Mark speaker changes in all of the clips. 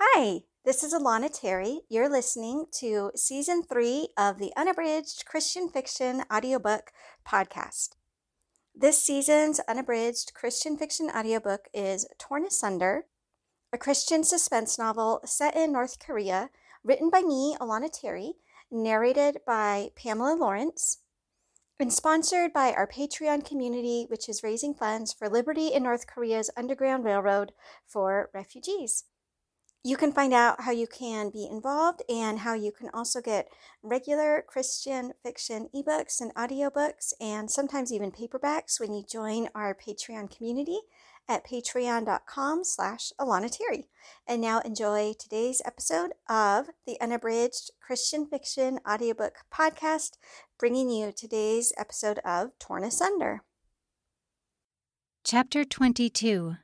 Speaker 1: Hi, this is Alana Terry. You're listening to season three of the Unabridged Christian Fiction Audiobook Podcast. This season's unabridged Christian fiction audiobook is Torn Asunder, a Christian suspense novel set in North Korea, written by me, Alana Terry, narrated by Pamela Lorence, and sponsored by our Patreon community, which is raising funds for Liberty in North Korea's Underground Railroad for refugees. You can find out how you can be involved and how you can also get regular Christian fiction ebooks and audiobooks and sometimes even paperbacks when you join our Patreon community at patreon.com slash Alana Terry. And now enjoy today's episode of the Unabridged Christian Fiction Audiobook Podcast, bringing you today's episode of Torn Asunder.
Speaker 2: Chapter 22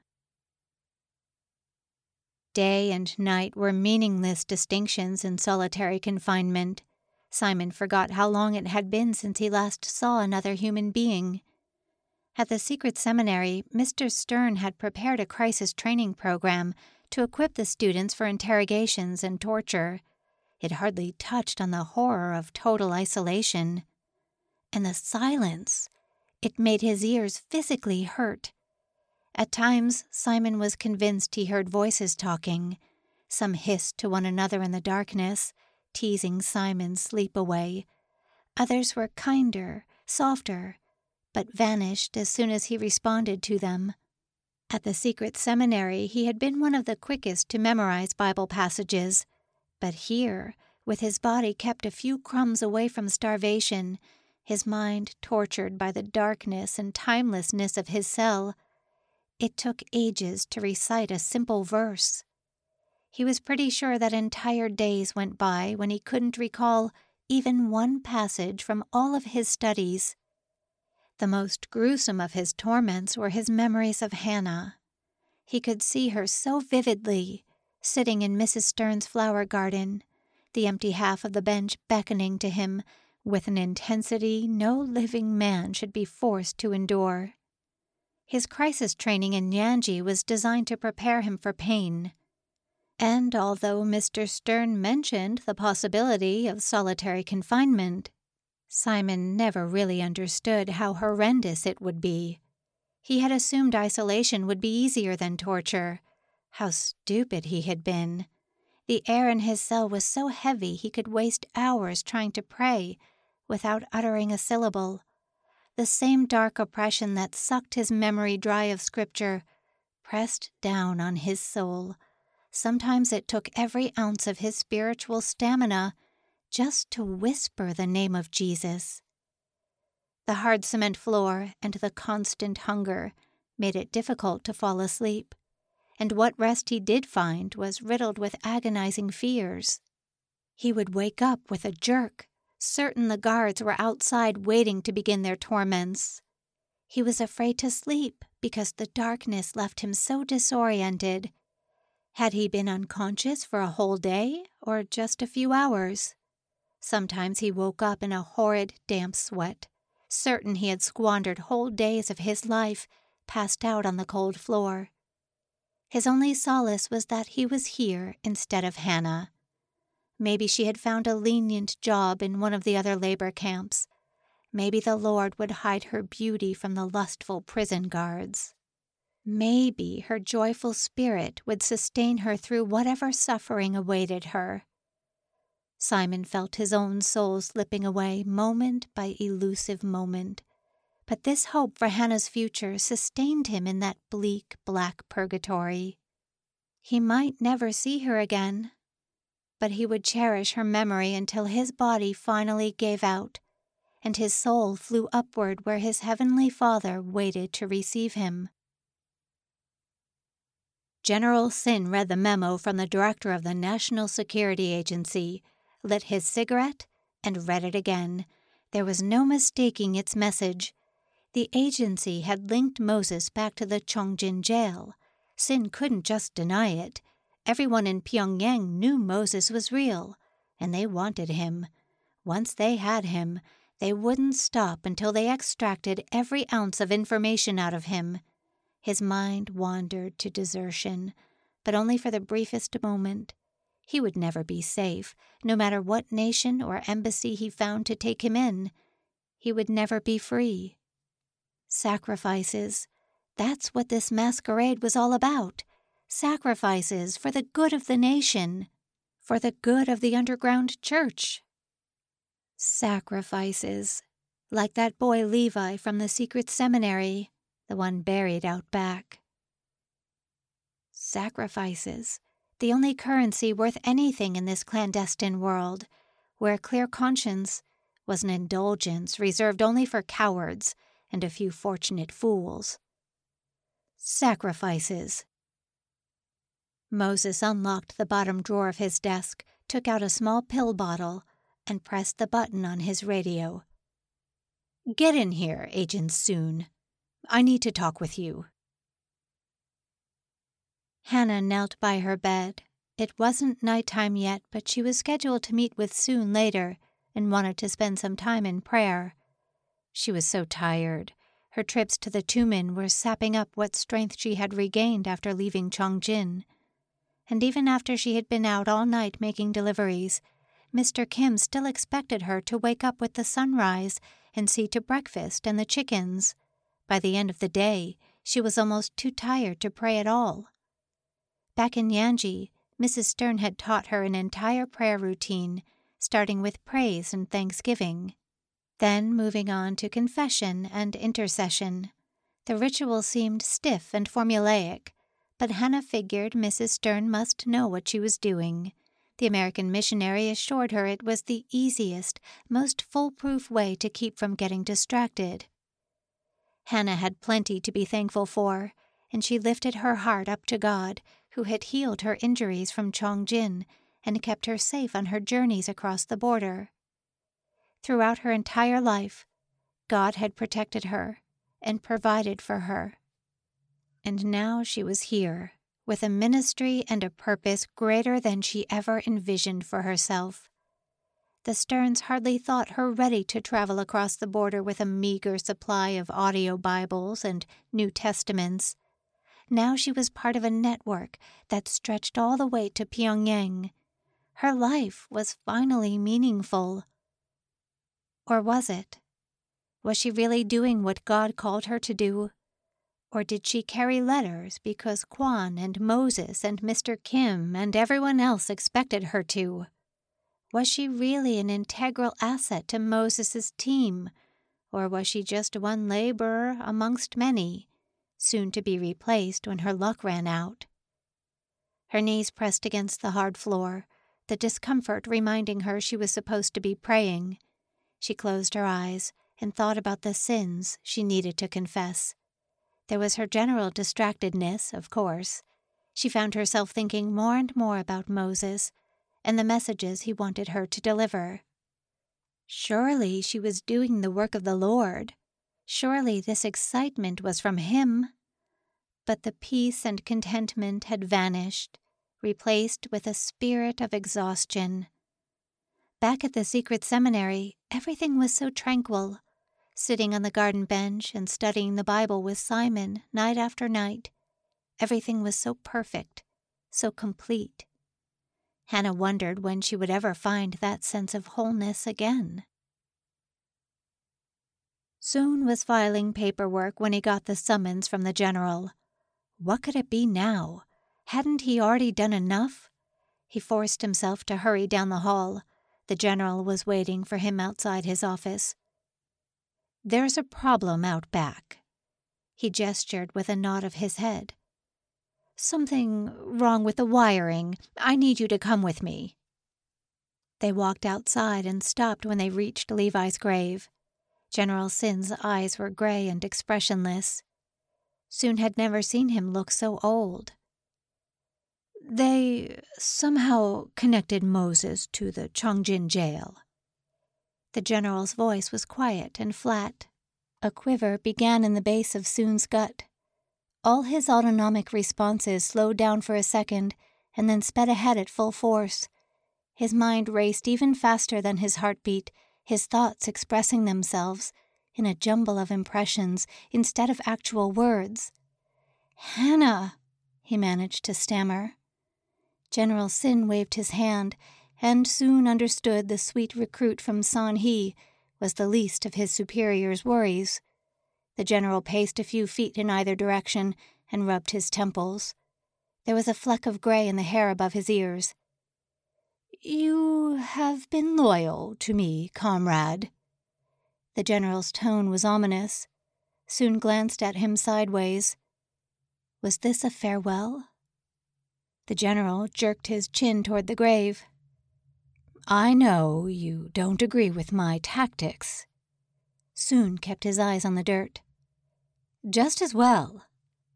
Speaker 2: Day and night were meaningless distinctions in solitary confinement. Simon forgot how long it had been since he last saw another human being. At the secret seminary, Mr. Stern had prepared a crisis training program to equip the students for interrogations and torture. It hardly touched on the horror of total isolation. And the silence, it made his ears physically hurt. At times, Simon was convinced he heard voices talking. Some hissed to one another in the darkness, teasing Simon's sleep away. Others were kinder, softer, but vanished as soon as he responded to them. At the secret seminary, he had been one of the quickest to memorize Bible passages. But here, with his body kept a few crumbs away from starvation, his mind tortured by the darkness and timelessness of his cell, it took ages to recite a simple verse. He was pretty sure that entire days went by when he couldn't recall even one passage from all of his studies. The most gruesome of his torments were his memories of Hannah. He could see her so vividly, sitting in Mrs. Stern's flower garden, the empty half of the bench beckoning to him with an intensity no living man should be forced to endure. His crisis training in Yanji was designed to prepare him for pain. And although Mr. Stern mentioned the possibility of solitary confinement, Simon never really understood how horrendous it would be. He had assumed isolation would be easier than torture. How stupid he had been. The air in his cell was so heavy he could waste hours trying to pray without uttering a syllable the same dark oppression that sucked his memory dry of Scripture pressed down on his soul. Sometimes it took every ounce of his spiritual stamina just to whisper the name of Jesus. The hard cement floor and the constant hunger made it difficult to fall asleep, and what rest he did find was riddled with agonizing fears. He would wake up with a jerk certain the guards were outside waiting to begin their torments. He was afraid to sleep because the darkness left him so disoriented. Had he been unconscious for a whole day or just a few hours? Sometimes he woke up in a horrid, damp sweat, certain he had squandered whole days of his life passed out on the cold floor. His only solace was that he was here instead of Hannah. Maybe she had found a lenient job in one of the other labor camps. Maybe the Lord would hide her beauty from the lustful prison guards. Maybe her joyful spirit would sustain her through whatever suffering awaited her. Simon felt his own soul slipping away moment by elusive moment, but this hope for Hannah's future sustained him in that bleak black purgatory. He might never see her again, but he would cherish her memory until his body finally gave out, and his soul flew upward where his heavenly Father waited to receive him. General Sin read the memo from the director of the National Security Agency, lit his cigarette, and read it again. There was no mistaking its message. The agency had linked Moses back to the Chongjin jail. Sin couldn't just deny it. Everyone in Pyongyang knew Moses was real, and they wanted him. Once they had him, they wouldn't stop until they extracted every ounce of information out of him. His mind wandered to desertion, but only for the briefest moment. He would never be safe, no matter what nation or embassy he found to take him in. He would never be free. Sacrifices. That's what this masquerade was all about. Sacrifices for the good of the nation, for the good of the underground church. Sacrifices. Like that boy Levi from the secret seminary, the one buried out back. Sacrifices the only currency worth anything in this clandestine world, where clear conscience was an indulgence reserved only for cowards and a few fortunate fools. Sacrifices. Moses unlocked the bottom drawer of his desk, took out a small pill bottle, and pressed the button on his radio. Get in here, Agent Soon. I need to talk with you. Hannah knelt by her bed. It wasn't night time yet, but she was scheduled to meet with Soon later and wanted to spend some time in prayer. She was so tired. Her trips to the Tumen were sapping up what strength she had regained after leaving Chongjin. And even after she had been out all night making deliveries, Mr. Kim still expected her to wake up with the sunrise and see to breakfast and the chickens. By the end of the day, she was almost too tired to pray at all. Back in Yanji, Mrs. Stern had taught her an entire prayer routine, starting with praise and thanksgiving, then moving on to confession and intercession. The ritual seemed stiff and formulaic, but Hannah figured Mrs. Stern must know what she was doing. The American missionary assured her it was the easiest, most foolproof way to keep from getting distracted. Hannah had plenty to be thankful for, and she lifted her heart up to God, who had healed her injuries from Chongjin and kept her safe on her journeys across the border. Throughout her entire life, God had protected her and provided for her. And now she was here, with a ministry and a purpose greater than she ever envisioned for herself. The Sterns hardly thought her ready to travel across the border with a meager supply of audio Bibles and New Testaments now she was part of a network that stretched all the way to Pyongyang. Her life was finally meaningful. Or was it? Was she really doing what God called her to do? Or did she carry letters because Kwan and Moses and Mr. Kim and everyone else expected her to? Was she really an integral asset to Moses's team? Or was she just one laborer amongst many? soon to be replaced when her luck ran out. Her knees pressed against the hard floor, the discomfort reminding her she was supposed to be praying. She closed her eyes and thought about the sins she needed to confess. There was her general distractedness, of course. She found herself thinking more and more about Moses and the messages he wanted her to deliver. Surely she was doing the work of the Lord. Surely this excitement was from him. But the peace and contentment had vanished, replaced with a spirit of exhaustion. Back at the secret seminary, everything was so tranquil. Sitting on the garden bench and studying the Bible with Simon night after night, everything was so perfect, so complete. Hannah wondered when she would ever find that sense of wholeness again. Soon was filing paperwork when he got the summons from the general. What could it be now? Hadn't he already done enough? He forced himself to hurry down the hall. The general was waiting for him outside his office. There's a problem out back. He gestured with a nod of his head. Something wrong with the wiring. I need you to come with me. They walked outside and stopped when they reached Levi's grave. General Sin's eyes were gray and expressionless. Soon had never seen him look so old. They somehow connected Moses to the Chongjin jail. The general's voice was quiet and flat. A quiver began in the base of Soon's gut. All his autonomic responses slowed down for a second and then sped ahead at full force. His mind raced even faster than his heartbeat his thoughts expressing themselves in a jumble of impressions instead of actual words. Hannah, he managed to stammer. General Sin waved his hand, and Soon understood the sweet recruit from San He was the least of his superior's worries. The general paced a few feet in either direction and rubbed his temples. There was a fleck of gray in the hair above his ears. You have been loyal to me, comrade. The general's tone was ominous. Soon glanced at him sideways. Was this a farewell? The general jerked his chin toward the grave. I know you don't agree with my tactics. Soon kept his eyes on the dirt. Just as well,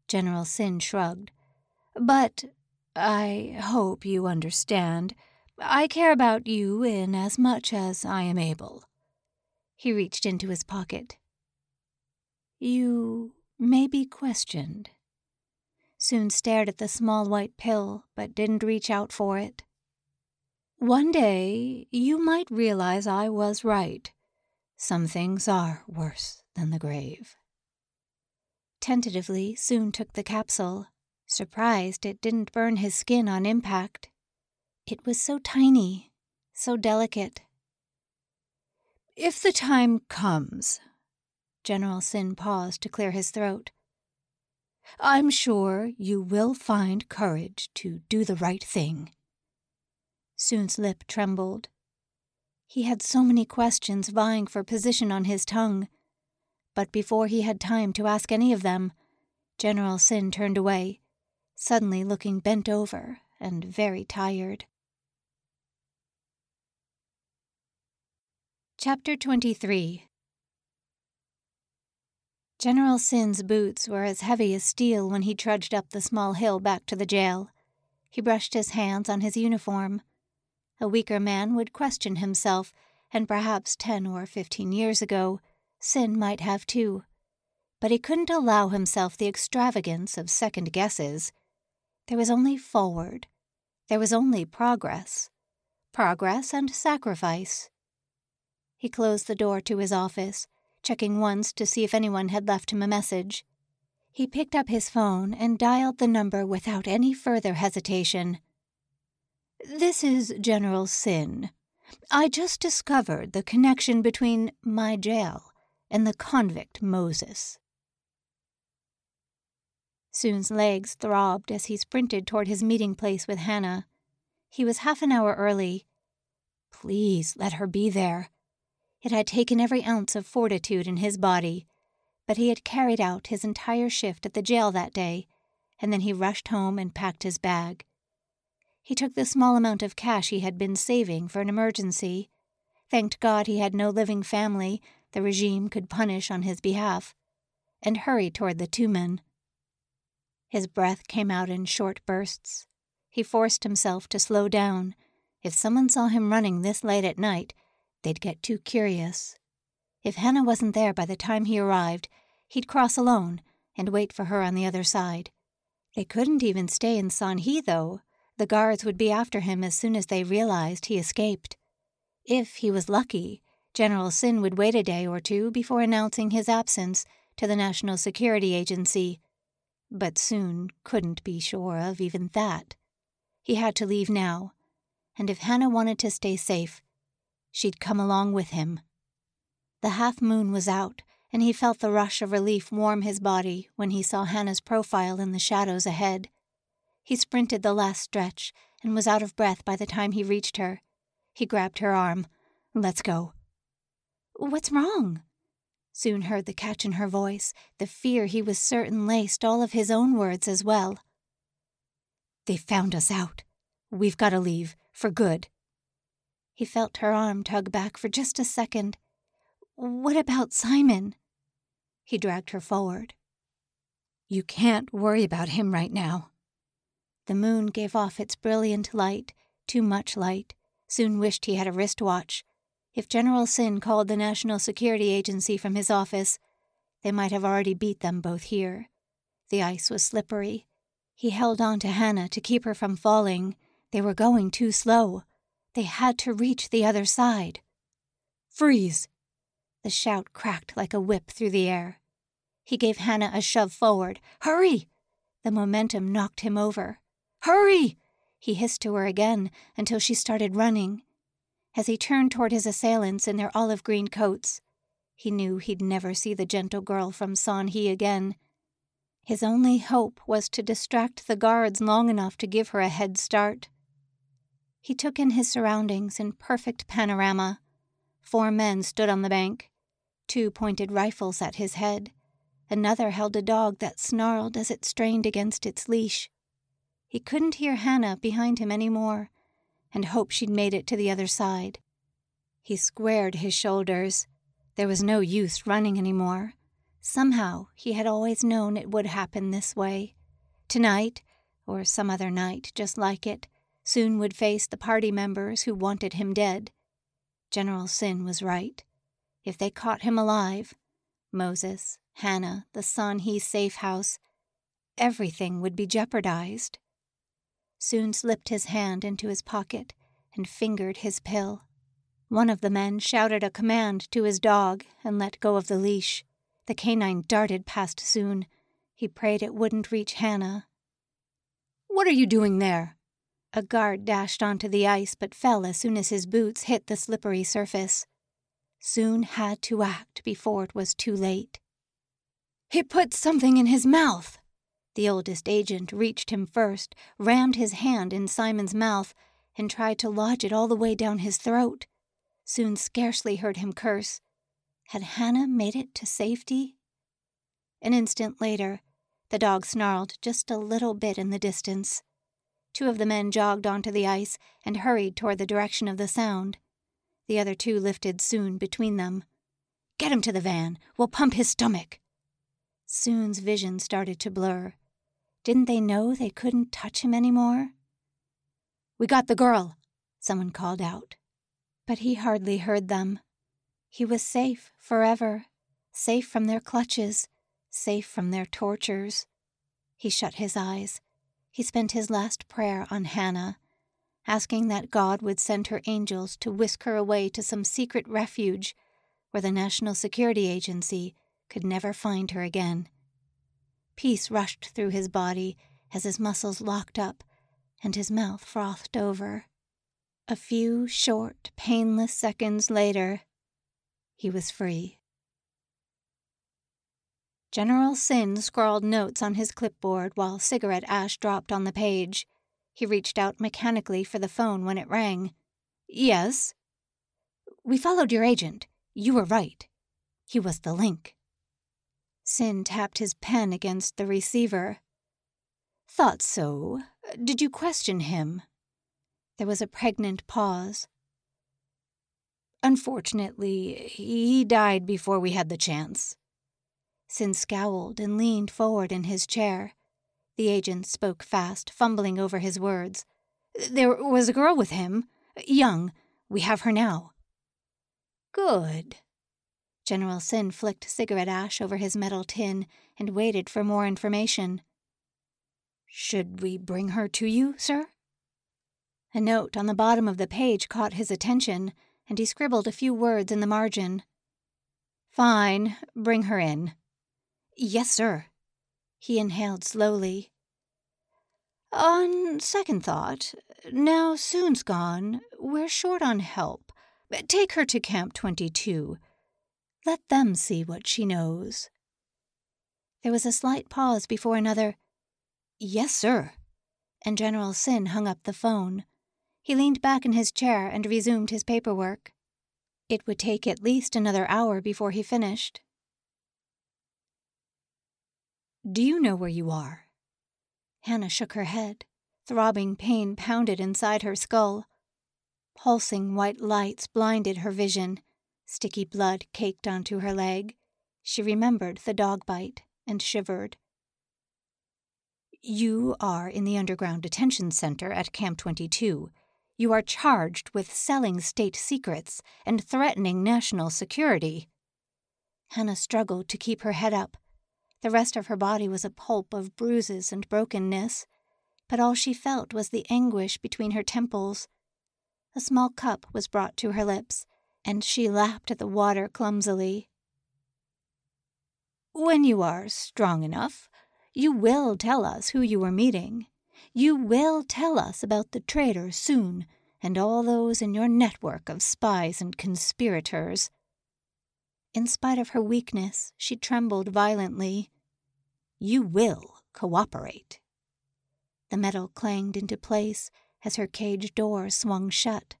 Speaker 2: General Sin shrugged. But I hope you understand. I care about you in as much as I am able. He reached into his pocket. You may be questioned. Soon stared at the small white pill, but didn't reach out for it. One day you might realize I was right. Some things are worse than the grave. Tentatively, Soon took the capsule, surprised it didn't burn his skin on impact. It was so tiny, so delicate. If the time comes, General Sin paused to clear his throat. I'm sure you will find courage to do the right thing. Soon's lip trembled. He had so many questions vying for position on his tongue. But before he had time to ask any of them, General Sin turned away, suddenly looking bent over and very tired. Chapter 23 General Sin's boots were as heavy as steel when he trudged up the small hill back to the jail. He brushed his hands on his uniform. A weaker man would question himself, and perhaps ten or fifteen years ago, Sin might have too. But he couldn't allow himself the extravagance of second guesses. There was only forward. There was only progress. Progress and sacrifice. He closed the door to his office, checking once to see if anyone had left him a message. He picked up his phone and dialed the number without any further hesitation. This is General Sin. I just discovered the connection between my jail and the convict Moses. Soon's legs throbbed as he sprinted toward his meeting place with Hannah. He was half an hour early. Please let her be there. It had taken every ounce of fortitude in his body, but he had carried out his entire shift at the jail that day, and then he rushed home and packed his bag. He took the small amount of cash he had been saving for an emergency, thanked God he had no living family the regime could punish on his behalf, and hurried toward the Tumen. His breath came out in short bursts. He forced himself to slow down. If someone saw him running this late at night, They'd get too curious. If Hannah wasn't there by the time he arrived, he'd cross alone and wait for her on the other side. They couldn't even stay in San He, though. The guards would be after him as Soon as they realized he escaped. If he was lucky, General Sin would wait a day or two before announcing his absence to the National Security Agency, but soon couldn't be sure of even that. He had to leave now, and if Hannah wanted to stay safe, She'd come along with him. The half moon was out, and he felt the rush of relief warm his body when he saw Hannah's profile in the shadows ahead. He sprinted the last stretch and was out of breath by the time he reached her. He grabbed her arm. Let's go. What's wrong? Soon heard the catch in her voice, the fear he was certain laced all of his own words as well. They found us out. We've got to leave, for good. He felt her arm tug back for just a second. What about Simon? He dragged her forward. You can't worry about him right now. The moon gave off its brilliant light, too much light. Soon wished he had a wristwatch. If General Sin called the National Security Agency from his office, they might have already beat them both here. The ice was slippery. He held on to Hannah to keep her from falling. They were going too slow. They had to reach the other side. Freeze! The shout cracked like a whip through the air. He gave Hannah a shove forward. Hurry! The momentum knocked him over. Hurry! He hissed to her again until she started running. As he turned toward his assailants in their olive green coats, he knew he'd never see the gentle girl from San He again. His only hope was to distract the guards long enough to give her a head start. He took in his surroundings in perfect panorama. Four men stood on the bank. Two pointed rifles at his head. Another held a dog that snarled as it strained against its leash. He couldn't hear Hannah behind him any more, and hoped she'd made it to the other side. He squared his shoulders. There was no use running any more. Somehow he had always known it would happen this way. Tonight, or some other night just like it, Soon would face the party members who wanted him dead. General Sin was right. If they caught him alive, Moses, Hannah, the San He safe house, everything would be jeopardized. Soon slipped his hand into his pocket and fingered his pill. One of the men shouted a command to his dog and let go of the leash. The canine darted past Soon. He prayed it wouldn't reach Hannah. What are you doing there? A guard dashed onto the ice but fell as soon as his boots hit the slippery surface. Soon had to act before it was too late. He put something in his mouth. The oldest agent reached him first, rammed his hand in Simon's mouth, and tried to lodge it all the way down his throat. Soon scarcely heard him curse. Had Hannah made it to safety? An instant later, the dog snarled just a little bit in the distance. Two of the men jogged onto the ice and hurried toward the direction of the sound. The other two lifted Soon between them. Get him to the van. We'll pump his stomach. Soon's vision started to blur. Didn't they know they couldn't touch him anymore? We got the girl, someone called out. But he hardly heard them. He was safe forever, safe from their clutches, safe from their tortures. He shut his eyes he spent his last prayer on Hannah, asking that God would send her angels to whisk her away to some secret refuge where the National Security Agency could never find her again. Peace rushed through his body as his muscles locked up and his mouth frothed over. A few short, painless seconds later, he was free. General Sin scrawled notes on his clipboard while cigarette ash dropped on the page. He reached out mechanically for the phone when it rang. Yes. We followed your agent. You were right. He was the link. Sin tapped his pen against the receiver. Thought so. Did you question him? There was a pregnant pause. Unfortunately, he died before we had the chance. Sin scowled and leaned forward in his chair. The agent spoke fast, fumbling over his words. There was a girl with him. Young. We have her now. Good. General Sin flicked cigarette ash over his metal tin and waited for more information. Should we bring her to you, sir? A note on the bottom of the page caught his attention, and he scribbled a few words in the margin. Fine, bring her in. Yes, sir. He inhaled slowly. On second thought, now Soon's gone, we're short on help. Take her to Camp 22. Let them see what she knows. There was a slight pause before another, Yes, sir. And General Sin hung up the phone. He leaned back in his chair and resumed his paperwork. It would take at least another hour before he finished. Do you know where you are? Hannah shook her head. Throbbing pain pounded inside her skull. Pulsing white lights blinded her vision. Sticky blood caked onto her leg. She remembered the dog bite and shivered. You are in the underground detention center at Camp 22. You are charged with selling state secrets and threatening national security. Hannah struggled to keep her head up. The rest of her body was a pulp of bruises and brokenness, but all she felt was the anguish between her temples. A small cup was brought to her lips, and she lapped at the water clumsily. When you are strong enough, You will tell us who you were meeting. You will tell us about the traitor Soon, and all those in your network of spies and conspirators. In spite of her weakness, she trembled violently. You will cooperate. The metal clanged into place as her cage door swung shut.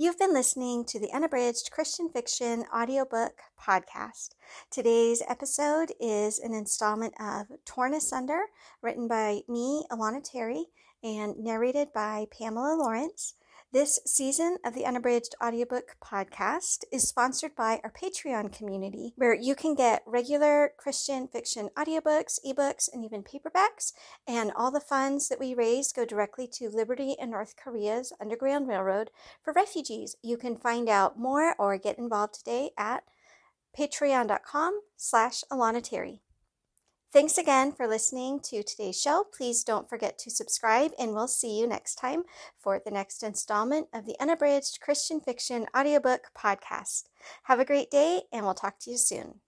Speaker 1: You've been listening to the Unabridged Christian Fiction audiobook podcast. Today's episode is an installment of Torn Asunder, written by me, Alana Terry, and narrated by Pamela Lorence. This season of the Unabridged Audiobook podcast is sponsored by our Patreon community, where you can get regular Christian fiction audiobooks, ebooks, and even paperbacks. And all the funds that we raise go directly to Liberty and North Korea's Underground Railroad for refugees. You can find out more or get involved today at patreon.com slash Alana Terry. Thanks again for listening to today's show. Please don't forget to subscribe, and we'll see you next time for the next installment of the Unabridged Christian Fiction audiobook podcast. Have a great day, and we'll talk to you soon.